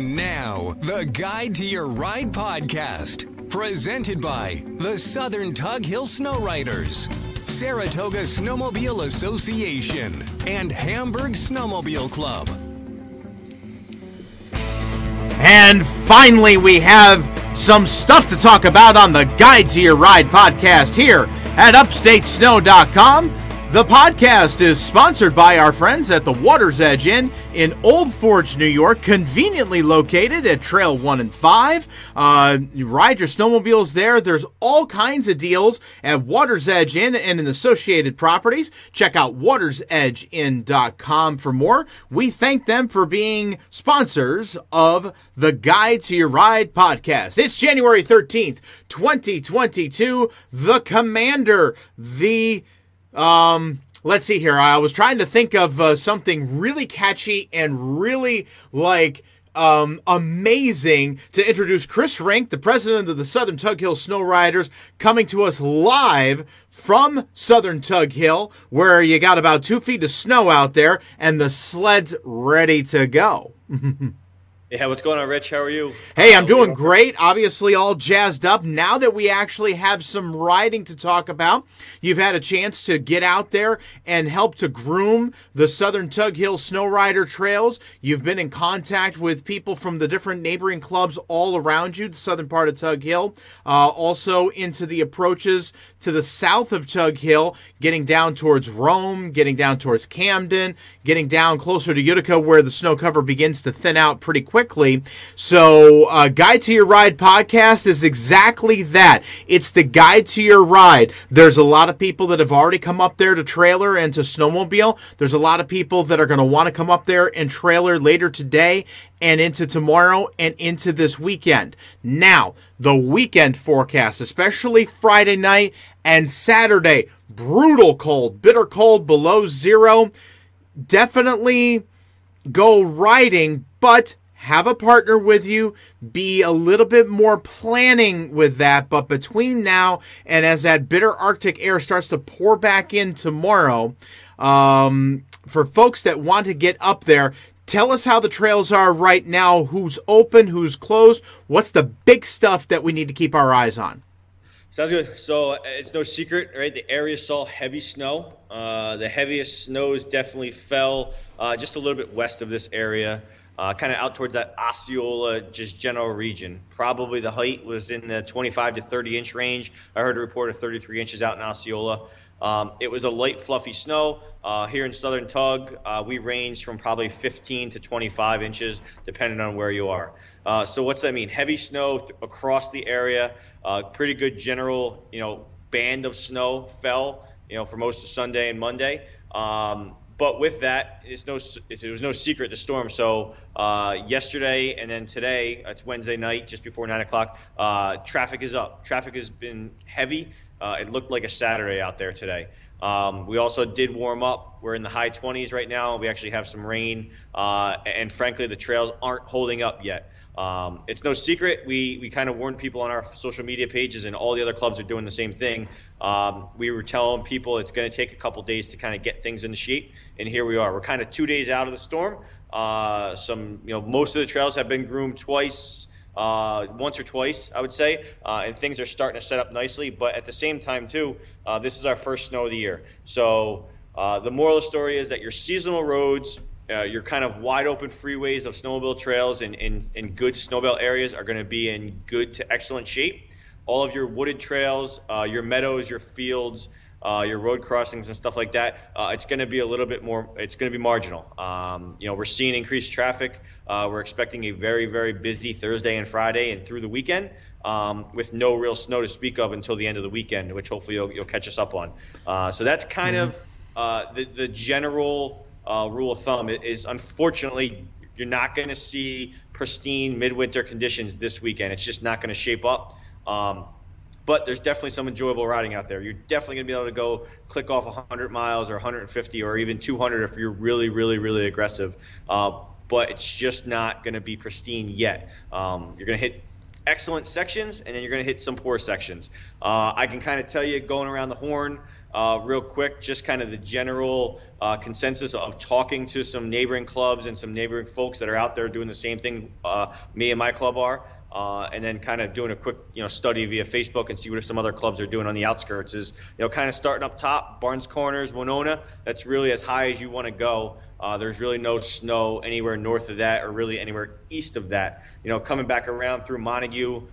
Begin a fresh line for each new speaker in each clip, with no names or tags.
Now, the Guide to Your Ride podcast, presented by the Southern Tug Hill Sno-Riders, Saratoga Snowmobile Association, and Hamburg Snowmobile Club.
And finally, we have some stuff to talk about on the Guide to Your Ride podcast here at UpstateSnow.com. The podcast is sponsored by our friends at the Water's Edge Inn in Old Forge, New York, conveniently located at Trail 1 and 5. Uh, you ride your snowmobiles there. There's all kinds of deals at Water's Edge Inn and in associated properties. Check out watersedgeinn.com for more. We thank them for being sponsors of the Guide to Your Ride podcast. It's January 13th, 2022. The Commander, the um, let's see here. I was trying to think of uh, something really catchy and really like um, amazing to introduce Chris Rinck, the president of the Southern Tug Hill Sno-Riders, coming to us live from Southern Tug Hill, where you got about two feet of snow out there and the sled's ready to go.
Yeah, what's going on, Rich? How are you?
Hey, I'm doing great. Obviously, all jazzed up. Now that we actually have some riding to talk about, you've had a chance to get out there and help to groom the Southern Tug Hill Sno-Rider trails. You've been in contact with people from the different neighboring clubs all around you, the southern part of Tug Hill, uh, also into the approaches to the south of Tug Hill, getting down towards Rome, getting down towards Camden, getting down closer to Utica, where the snow cover begins to thin out pretty quickly quickly. So, uh, Guide to Your Ride podcast is exactly that. It's the Guide to Your Ride. There's a lot of people that have already come up there to trailer and to snowmobile. There's a lot of people that are going to want to come up there and trailer later today and into tomorrow and into this weekend. Now, the weekend forecast, especially Friday night and Saturday, brutal cold, bitter cold below zero. Definitely go riding, but have a partner with you, be a little bit more planning with that. But between now and as that bitter Arctic air starts to pour back in tomorrow, um, for folks that want to get up there, tell us how the trails are right now, who's open, who's closed, what's the big stuff that we need to keep our eyes on.
Sounds good. So uh, it's no secret, right? The area saw heavy snow. Uh, the heaviest snows definitely fell uh, just a little bit west of this area uh, kind of out towards that Osceola, just general region. Probably the height was in the 25 to 30 inch range. I heard a report of 33 inches out in Osceola. Um, it was a light, fluffy snow. Uh, here in southern Tug, uh, we range from probably 15 to 25 inches, depending on where you are. Uh, so what's that mean? Heavy snow th- across the area. Uh, pretty good general, you know, band of snow fell, you know, for most of Sunday and Monday. Um, but with that, it's no it was no secret the storm. So uh, yesterday and then today, it's Wednesday night, just before nine o'clock. Uh, traffic is up. Traffic has been heavy. Uh, it looked like a Saturday out there today. Um, we also did warm up. We're in the high 20s right now. We actually have some rain, uh, and frankly, the trails aren't holding up yet. Um, it's no secret. We, we kind of warned people on our social media pages, and all the other clubs are doing the same thing. Um, we were telling people it's going to take a couple days to kind of get things into shape, and here we are. We're kind of two days out of the storm. Uh, some, you know, most of the trails have been groomed twice, uh, once or twice, I would say, uh, and things are starting to set up nicely. But at the same time, too, uh, this is our first snow of the year. So uh, the moral of the story is that your seasonal roads uh, your kind of wide open freeways of snowmobile trails in, in, in good snowmobile areas are going to be in good to excellent shape. All of your wooded trails, uh, your meadows, your fields, uh, your road crossings and stuff like that, uh, it's going to be a little bit more. It's going to be marginal. Um, you know, we're seeing increased traffic. Uh, we're expecting a very, very busy Thursday and Friday and through the weekend, um, with no real snow to speak of until the end of the weekend, which hopefully you'll, you'll catch us up on. Uh, so that's kind mm-hmm. of uh, the the general uh, rule of thumb is unfortunately you're not going to see pristine midwinter conditions this weekend. It's just not going to shape up. Um, but there's definitely some enjoyable riding out there. You're definitely going to be able to go click off 100 miles or 150 or even 200 if you're really, really, really aggressive. Uh, but it's just not going to be pristine yet. Um, you're going to hit excellent sections and then you're going to hit some poor sections. Uh, I can kind of tell you going around the horn uh, real quick, just kind of the general uh, consensus of talking to some neighboring clubs and some neighboring folks that are out there doing the same thing uh, me and my club are. Uh, and then kind of doing a quick you know study via Facebook and see what some other clubs are doing on the outskirts is you know kind of starting up top Barnes Corners Winona that's really as high as you want to go uh, there's really no snow anywhere north of that or really anywhere east of that you know coming back around through Montague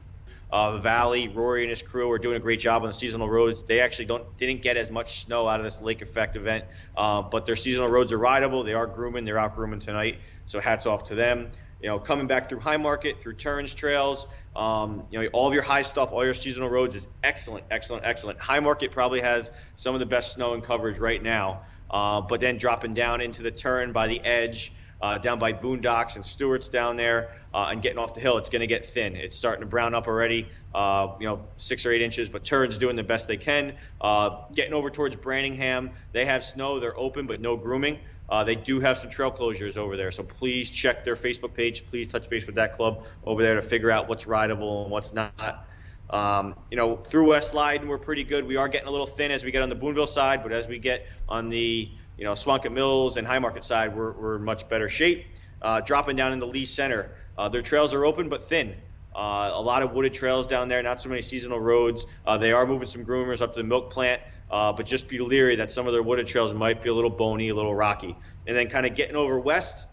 uh, Valley, Rory and his crew are doing a great job on the seasonal roads. They actually don't didn't get as much snow out of this lake effect event, uh, but their seasonal roads are rideable. They are grooming. They're out grooming tonight. So hats off to them. You know, coming back through High Market, through Turin's Trails, um, you know, all of your high stuff, all your seasonal roads is excellent, excellent, excellent. High Market probably has some of the best snow and coverage right now. Uh, but then dropping down into the turn by the edge, uh, down by Boondocks and Stewart's down there, uh, and getting off the hill, it's going to get thin. It's starting to brown up already, uh, you know, six or eight inches, but Turin's doing the best they can. Uh, getting over towards Brantingham, they have snow, they're open, but no grooming. Uh, they do have some trail closures over there, so please check their Facebook page. Please touch base with that club over there to figure out what's rideable and what's not. Um, you know, through West Leyden, we're pretty good. We are getting a little thin as we get on the Boonville side, but as we get on the you know, Swancott Mills and High Market side, we're, we're in much better shape. Uh, dropping down in the Lee Center, uh, their trails are open but thin. Uh, a lot of wooded trails down there, not so many seasonal roads. Uh, they are moving some groomers up to the milk plant, uh, but just be leery that some of their wooded trails might be a little bony, a little rocky. And then kind of getting over west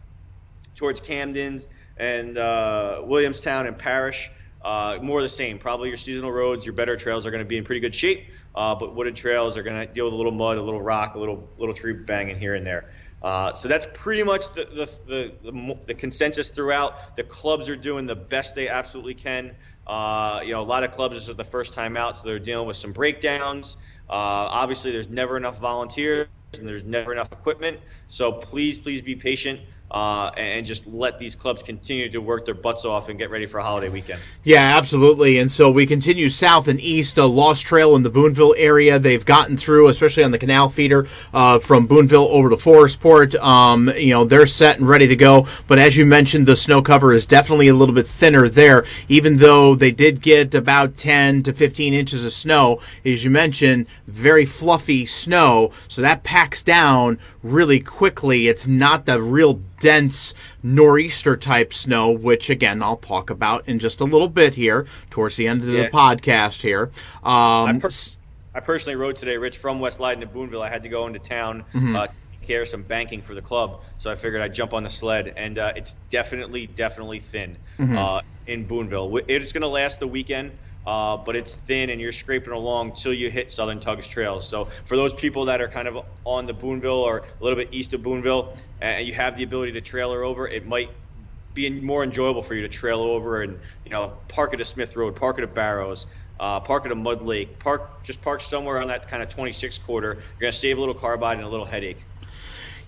towards Camden's and uh, Williamstown and Parish. Uh, more of the same. Probably your seasonal roads, your better trails are going to be in pretty good shape, uh, but wooded trails are going to deal with a little mud, a little rock, a little little tree banging here and there. Uh, so that's pretty much the the, the, the, the, consensus throughout. The clubs are doing the best they absolutely can. Uh, you know, a lot of clubs this is the first time out, so they're dealing with some breakdowns. Uh, obviously, there's never enough volunteers and there's never enough equipment. So please, please be patient uh, and just let these clubs continue to work their butts off and get ready for a holiday weekend.
Yeah, absolutely. And so we continue south and east. A Lost Trail in the Boonville area. They've gotten through, especially on the canal feeder uh, from Boonville over to Forestport. Um, you know, they're set and ready to go. But as you mentioned, the snow cover is definitely a little bit thinner there, even though they did get about 10 to 15 inches of snow. As you mentioned, very fluffy snow. So that packs down really quickly. It's not the real dense nor'easter type snow, which again I'll talk about in just a little bit here towards the end of the podcast here. Um,
I, per- I, personally rode today, Rich, from West Leyden to Boonville. I had to go into town. Mm-hmm. Uh, care some banking for the club, so I figured I'd jump on the sled, and uh, it's definitely, definitely thin mm-hmm. uh, in Boonville. It's going to last the weekend uh, but it's thin and you're scraping along till you hit Southern Tugs Trails. So for those people that are kind of on the Boonville or a little bit east of Boonville, and you have the ability to trailer over, it might be more enjoyable for you to trail over and you know park at a Smith Road, park at a Barrows. Uh, park at a mud lake, park just park somewhere on that kind of 26 corridor. You're gonna save a little carbide and a little headache.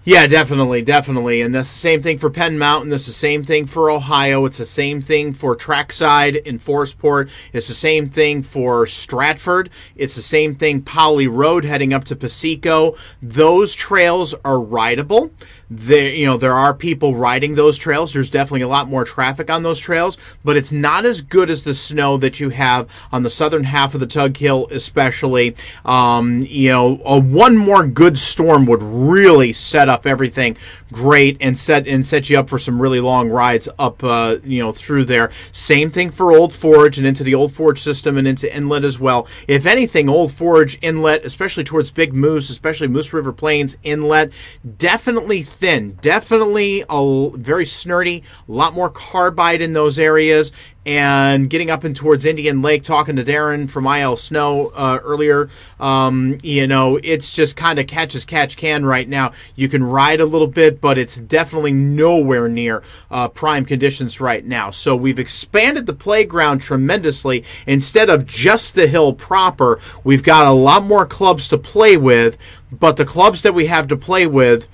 Yeah, definitely, definitely. And that's the same thing for Penn Mountain. That's the same thing for Ohio. It's the same thing for Trackside in Forestport. It's the same thing for Stratford. It's the same thing Polly Road heading up to Piseco. Those trails are rideable there you know there are people riding those trails. There's definitely a lot more traffic on those trails but it's not as good as the snow that you have on the southern half of the tug hill especially. Um, you know a one more good storm would really set up everything great and set and set you up for some really long rides up uh, you know through there. Same thing for old forge and into the old forge system and into inlet as well. If anything old forge inlet especially towards big moose especially moose river plains inlet definitely thin. Definitely a very snurty, a lot more carbide in those areas. And getting up and towards Indian Lake, talking to Darren from IL Snow uh, earlier, um, you know, it's just kind of catch as catch can right now. You can ride a little bit, but it's definitely nowhere near uh, prime conditions right now. So we've expanded the playground tremendously. Instead of just the hill proper, we've got a lot more clubs to play with. But the clubs that we have to play with,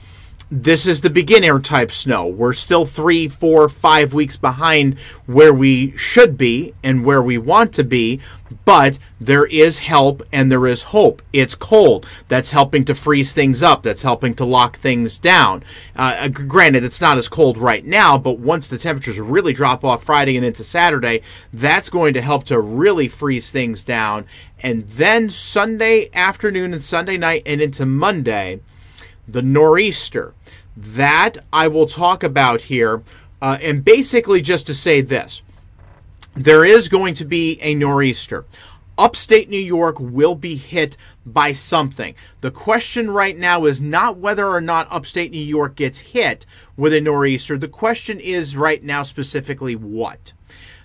this is the beginner type snow. We're still three, four, five weeks behind where we should be and where we want to be, but there is help and there is hope. It's cold. That's helping to freeze things up. That's helping to lock things down. Uh, granted, it's not as cold right now, but once the temperatures really drop off Friday and into Saturday, that's going to help to really freeze things down. And then Sunday afternoon and Sunday night and into Monday, the nor'easter that I will talk about here. Uh, and basically, just to say this there is going to be a nor'easter. Upstate New York will be hit by something. The question right now is not whether or not upstate New York gets hit with a nor'easter. The question is right now specifically what.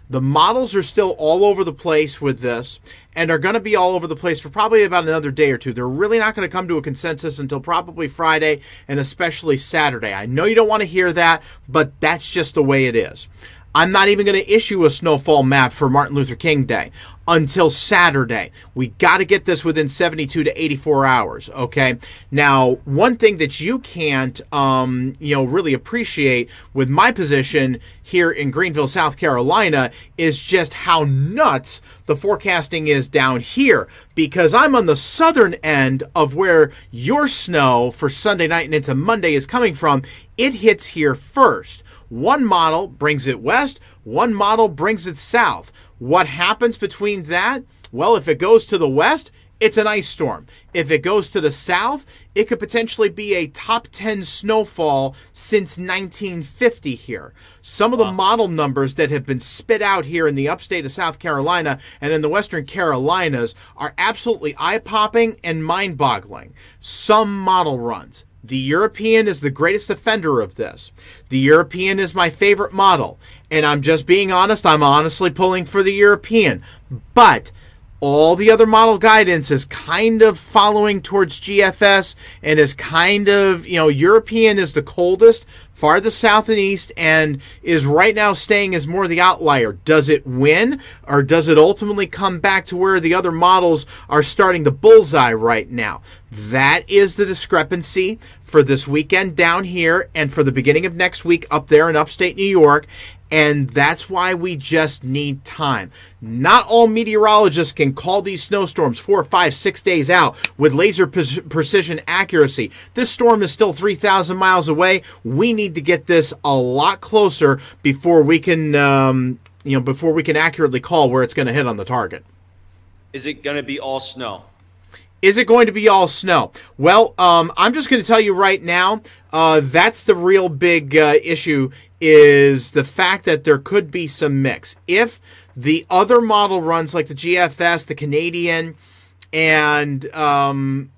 The models are still all over the place with this and are going to be all over the place for probably about another day or two. They're really not going to come to a consensus until probably Friday and especially Saturday. I know you don't want to hear that, but that's just the way it is. I'm not even going to issue a snowfall map for Martin Luther King Day until Saturday. We got to get this within 72 to 84 hours. Okay. Now, one thing that you can't, um, you know, really appreciate with my position here in Greenville, South Carolina, is just how nuts the forecasting is down here because I'm on the southern end of where your snow for Sunday night and into Monday is coming from. It hits here first. One model brings it west, one model brings it south. What happens between that? Well, if it goes to the west, it's an ice storm. If it goes to the south, it could potentially be a top 10 snowfall since 1950 here. Some of the wow. model numbers that have been spit out here in the upstate of South Carolina and in the western Carolinas are absolutely eye popping and mind boggling. Some model runs. The European is the greatest offender of this. The European is my favorite model. And I'm just being honest, I'm honestly pulling for the European. But all the other model guidance is kind of following towards GFS and is kind of, you know, European is the coldest, farthest south and east, and is right now staying as more the outlier. Does it win, or does it ultimately come back to where the other models are starting the bullseye right now? That is the discrepancy for this weekend down here and for the beginning of next week up there in upstate New York. And that's why we just need time. Not all meteorologists can call these snowstorms four, five, six days out with laser pre- precision accuracy. This storm is still 3,000 miles away. We need to get this a lot closer before we can, um, you know, before we can accurately call where it's going to hit on the target.
Is it going to be all snow?
Is it going to be all snow? Well, um, I'm just going to tell you right now. Uh, that's the real big uh, issue is the fact that there could be some mix. If the other model runs like the GFS, the Canadian, and um,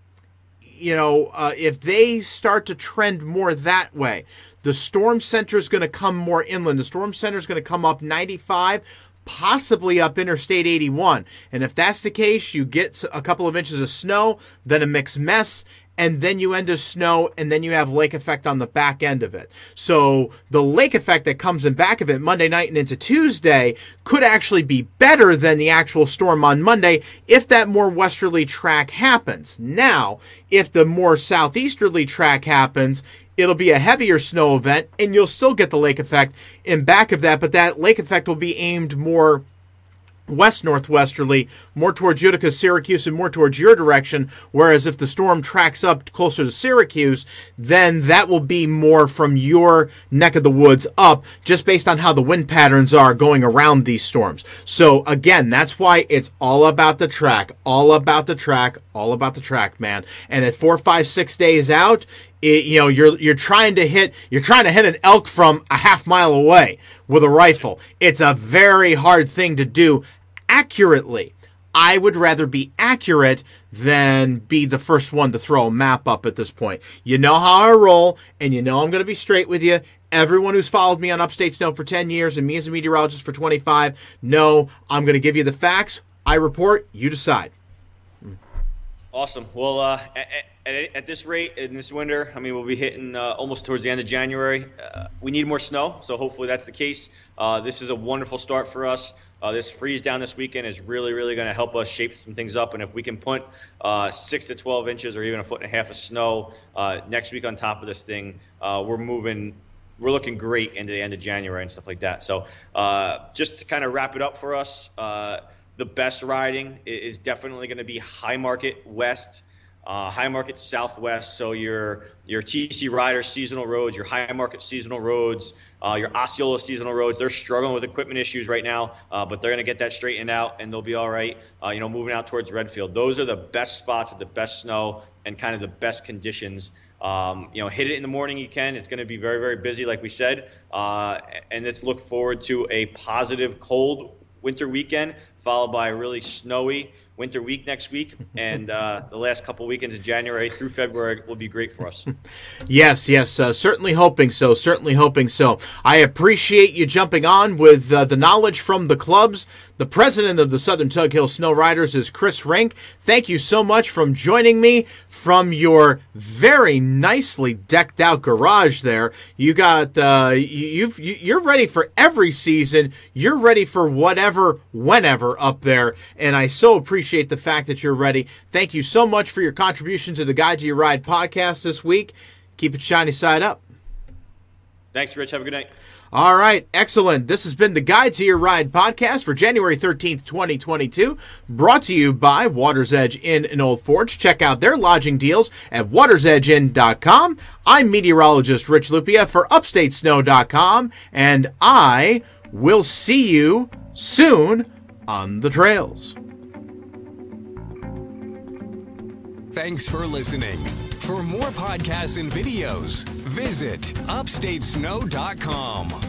you know, uh, if they start to trend more that way, the storm center is going to come more inland. The storm center is going to come up 95 possibly up Interstate 81. And if that's the case, you get a couple of inches of snow, then a mixed mess, and then you end of snow, and then you have lake effect on the back end of it. So the lake effect that comes in back of it Monday night and into Tuesday could actually be better than the actual storm on Monday if that more westerly track happens. Now, if the more southeasterly track happens, it'll be a heavier snow event, and you'll still get the lake effect in back of that, but that lake effect will be aimed more west northwesterly, more towards Utica, Syracuse, and more towards your direction. Whereas if the storm tracks up closer to Syracuse, then that will be more from your neck of the woods up, just based on how the wind patterns are going around these storms. So again, that's why it's all about the track, all about the track, all about the track, man. And at four, five, six days out, it, you know you're you're trying to hit you're trying to hit an elk from a half mile away with a rifle. It's a very hard thing to do accurately. I would rather be accurate than be the first one to throw a map up at this point. You know how I roll, and you know I'm going to be straight with you. Everyone who's followed me on Upstate Snow for 10 years and me as a meteorologist for 25 know I'm going to give you the facts. I report, you decide.
Awesome. Well, uh, at, at, at, this rate in this winter, I mean, we'll be hitting uh, almost towards the end of January. Uh, we need more snow, so hopefully that's the case. Uh, this is a wonderful start for us. Uh, this freeze down this weekend is really, really going to help us shape some things up. And if we can put uh, six to 12 inches or even a foot and a half of snow next week on top of this thing, we're moving we're looking great into the end of January and stuff like that. So, uh, just to kind of wrap it up for us, uh, the best riding is definitely going to be high market west, uh, high market southwest. So your your TC Rider seasonal roads, your high market seasonal roads, uh, your Osceola seasonal roads. They're struggling with equipment issues right now, uh, but they're going to get that straightened out and they'll be all right. Uh, you know, moving out towards Redfield. Those are the best spots with the best snow and kind of the best conditions. Um, you know, hit it in the morning you can. It's going to be very, very busy, like we said. Uh, and let's look forward to a positive cold winter weekend, followed by a really snowy winter week next week, and uh, the last couple weekends of January through February will be great for us.
yes, yes, uh, certainly hoping so. Certainly hoping so. I appreciate you jumping on with uh, the knowledge from the clubs. The president of the Southern Tug Hill Sno-Riders is Chris Rinck. Thank you so much from joining me from your very nicely decked out garage. There, you got uh, you've you're ready for every season. You're ready for whatever, whenever up there, and I so appreciate the fact that you're ready. Thank you so much for your contribution to the Guide to Your Ride podcast this week. Keep it shiny side up.
Thanks, Rich. Have a good night.
All right, excellent. This has been the Guide to Your Ride podcast for January 13th, 2022, brought to you by Water's Edge Inn in Old Forge. Check out their lodging deals at watersedgeinn.com. I'm meteorologist Rich Lupia for upstatesnow.com, and I will see you soon on the trails.
Thanks for listening. For more podcasts and videos, visit upstatesnow.com.